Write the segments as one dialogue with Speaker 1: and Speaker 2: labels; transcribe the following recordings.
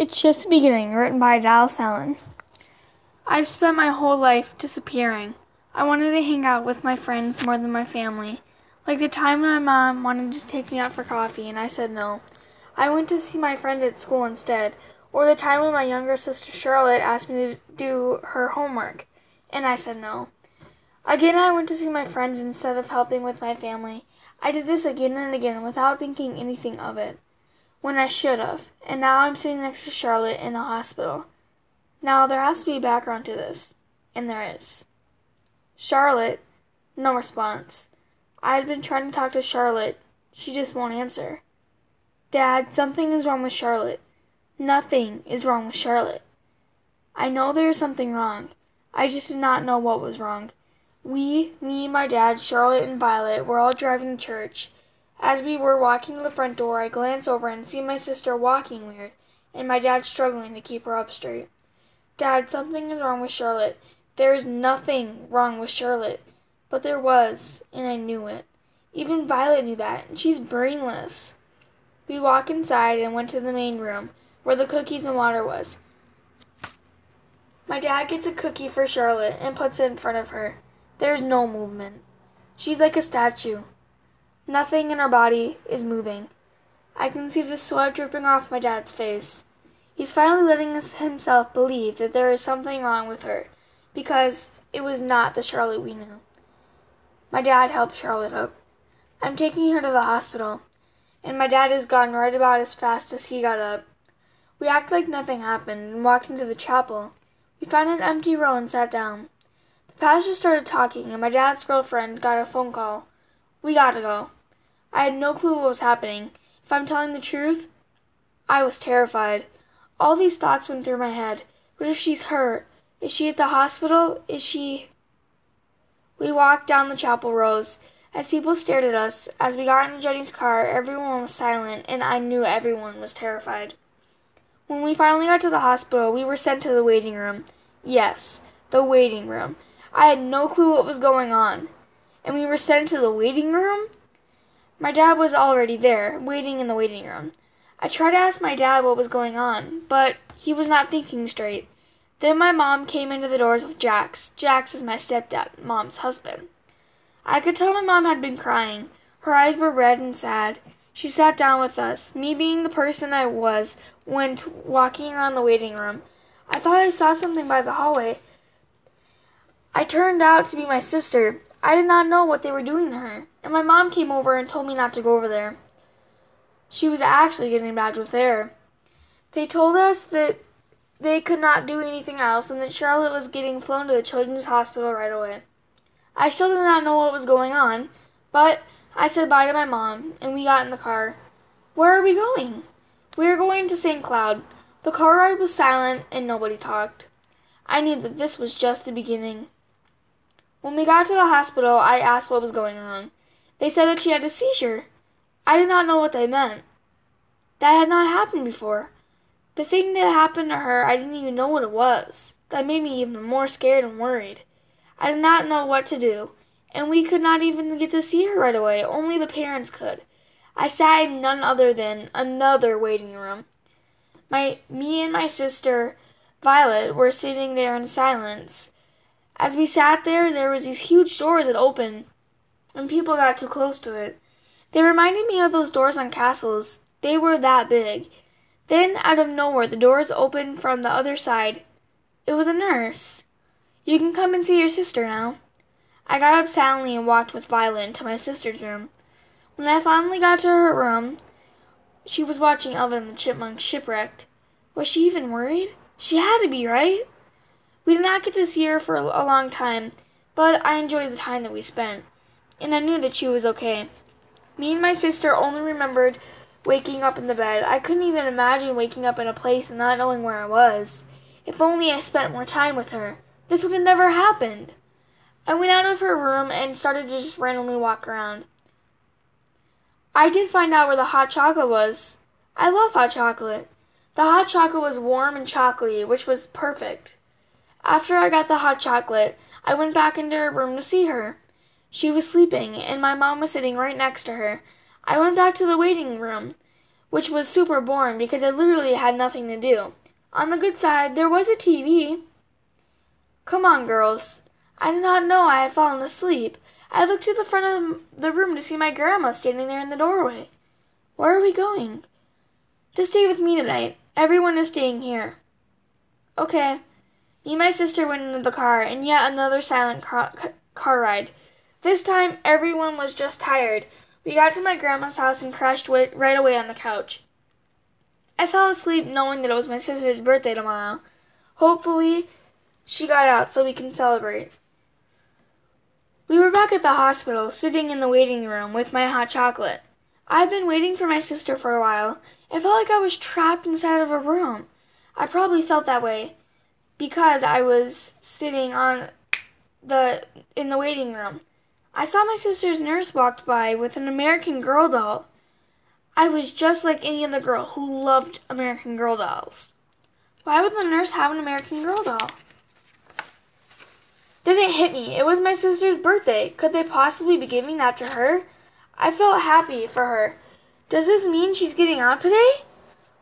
Speaker 1: It's just the beginning, written by Dallas Allen.
Speaker 2: I've spent my whole life disappearing. I wanted to hang out with my friends more than my family. Like the time my mom wanted to take me out for coffee and I said no. I went to see my friends at school instead. Or the time when my younger sister Charlotte asked me to do her homework and I said no. Again, I went to see my friends instead of helping with my family. I did this again and again without thinking anything of it when I should have, and now I'm sitting next to Charlotte in the hospital. Now there has to be background to this, and there is. Charlotte, no response. I had been trying to talk to Charlotte. She just won't answer. Dad, something is wrong with Charlotte. Nothing is wrong with Charlotte. I know there is something wrong. I just did not know what was wrong. We, me, my dad, Charlotte, and Violet, were all driving to church. As we were walking to the front door, I glance over and see my sister walking weird, and my dad struggling to keep her up straight. Dad, something is wrong with Charlotte. There is nothing wrong with Charlotte. But there was, and I knew it. Even Violet knew that, and she's brainless. We walked inside and went to the main room, where the cookies and water was. My dad gets a cookie for Charlotte and puts it in front of her. There's no movement. She's like a statue. Nothing in her body is moving. I can see the sweat dripping off my dad's face. He's finally letting himself believe that there is something wrong with her, because it was not the Charlotte we knew. My dad helped Charlotte up. I'm taking her to the hospital, and my dad has gone right about as fast as he got up. We acted like nothing happened and walked into the chapel. We found an empty row and sat down. The pastor started talking, and my dad's girlfriend got a phone call. We gotta go. I had no clue what was happening. If I'm telling the truth, I was terrified. All these thoughts went through my head. What if she's hurt? Is she at the hospital? Is she. We walked down the chapel rows. As people stared at us, as we got into Jenny's car, everyone was silent, and I knew everyone was terrified. When we finally got to the hospital, we were sent to the waiting room. Yes, the waiting room. I had no clue what was going on. And we were sent to the waiting room? My dad was already there, waiting in the waiting room. I tried to ask my dad what was going on, but he was not thinking straight. Then my mom came into the doors with Jax. Jax is my stepdad, mom's husband. I could tell my mom had been crying. Her eyes were red and sad. She sat down with us. Me being the person I was, went walking around the waiting room. I thought I saw something by the hallway. I turned out to be my sister. I did not know what they were doing to her, and my mom came over and told me not to go over there. She was actually getting bagged with air. They told us that they could not do anything else and that Charlotte was getting flown to the children's hospital right away. I still did not know what was going on, but I said bye to my mom and we got in the car. Where are we going? We are going to St. Cloud. The car ride was silent and nobody talked. I knew that this was just the beginning. When we got to the hospital, I asked what was going on. They said that she had a seizure. I did not know what they meant. That had not happened before. The thing that happened to her, I didn't even know what it was. That made me even more scared and worried. I did not know what to do, and we could not even get to see her right away. Only the parents could. I sat in none other than another waiting room. My me and my sister Violet were sitting there in silence. As we sat there, there was these huge doors that opened, and people got too close to it. They reminded me of those doors on castles. They were that big. Then, out of nowhere, the doors opened from the other side. It was a nurse. You can come and see your sister now. I got up silently and walked with Violet into my sister's room. When I finally got to her room, she was watching Alvin the Chipmunk shipwrecked. Was she even worried? She had to be, right? We did not get to see her for a long time, but I enjoyed the time that we spent, and I knew that she was okay. Me and my sister only remembered waking up in the bed. I couldn't even imagine waking up in a place and not knowing where I was. If only I spent more time with her, this would have never happened. I went out of her room and started to just randomly walk around. I did find out where the hot chocolate was. I love hot chocolate. The hot chocolate was warm and chocolatey, which was perfect. After I got the hot chocolate, I went back into her room to see her. She was sleeping, and my mom was sitting right next to her. I went back to the waiting room. which was super boring because I literally had nothing to do. On the good side, there was a TV. Come on, girls. I did not know I had fallen asleep. I looked to the front of the room to see my grandma standing there in the doorway. Where are we going? To stay with me tonight. Everyone is staying here. Okay. Me and my sister went into the car, and yet another silent car, car ride. This time, everyone was just tired. We got to my grandma's house and crashed right away on the couch. I fell asleep knowing that it was my sister's birthday tomorrow. Hopefully, she got out so we can celebrate. We were back at the hospital, sitting in the waiting room with my hot chocolate. I had been waiting for my sister for a while. It felt like I was trapped inside of a room. I probably felt that way because I was sitting on the in the waiting room. I saw my sister's nurse walked by with an American Girl doll. I was just like any other girl who loved American Girl dolls. Why would the nurse have an American Girl doll? Then it hit me. It was my sister's birthday. Could they possibly be giving that to her? I felt happy for her. Does this mean she's getting out today?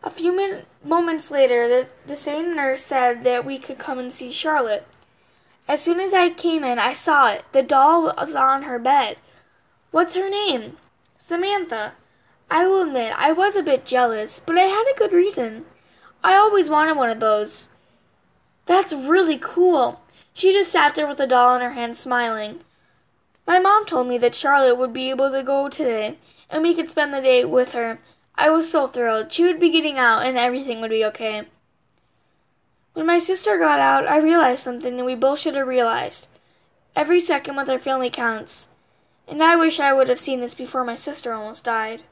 Speaker 2: A few min- moments later, the, the same nurse said that we could come and see Charlotte. As soon as I came in, I saw it. The doll was on her bed. What's her name? Samantha. I will admit, I was a bit jealous, but I had a good reason. I always wanted one of those. That's really cool. She just sat there with the doll in her hand, smiling. My mom told me that Charlotte would be able to go today, and we could spend the day with her. I was so thrilled. She would be getting out, and everything would be okay. When my sister got out, I realized something that we both should have realized. Every second with our family counts. And I wish I would have seen this before my sister almost died.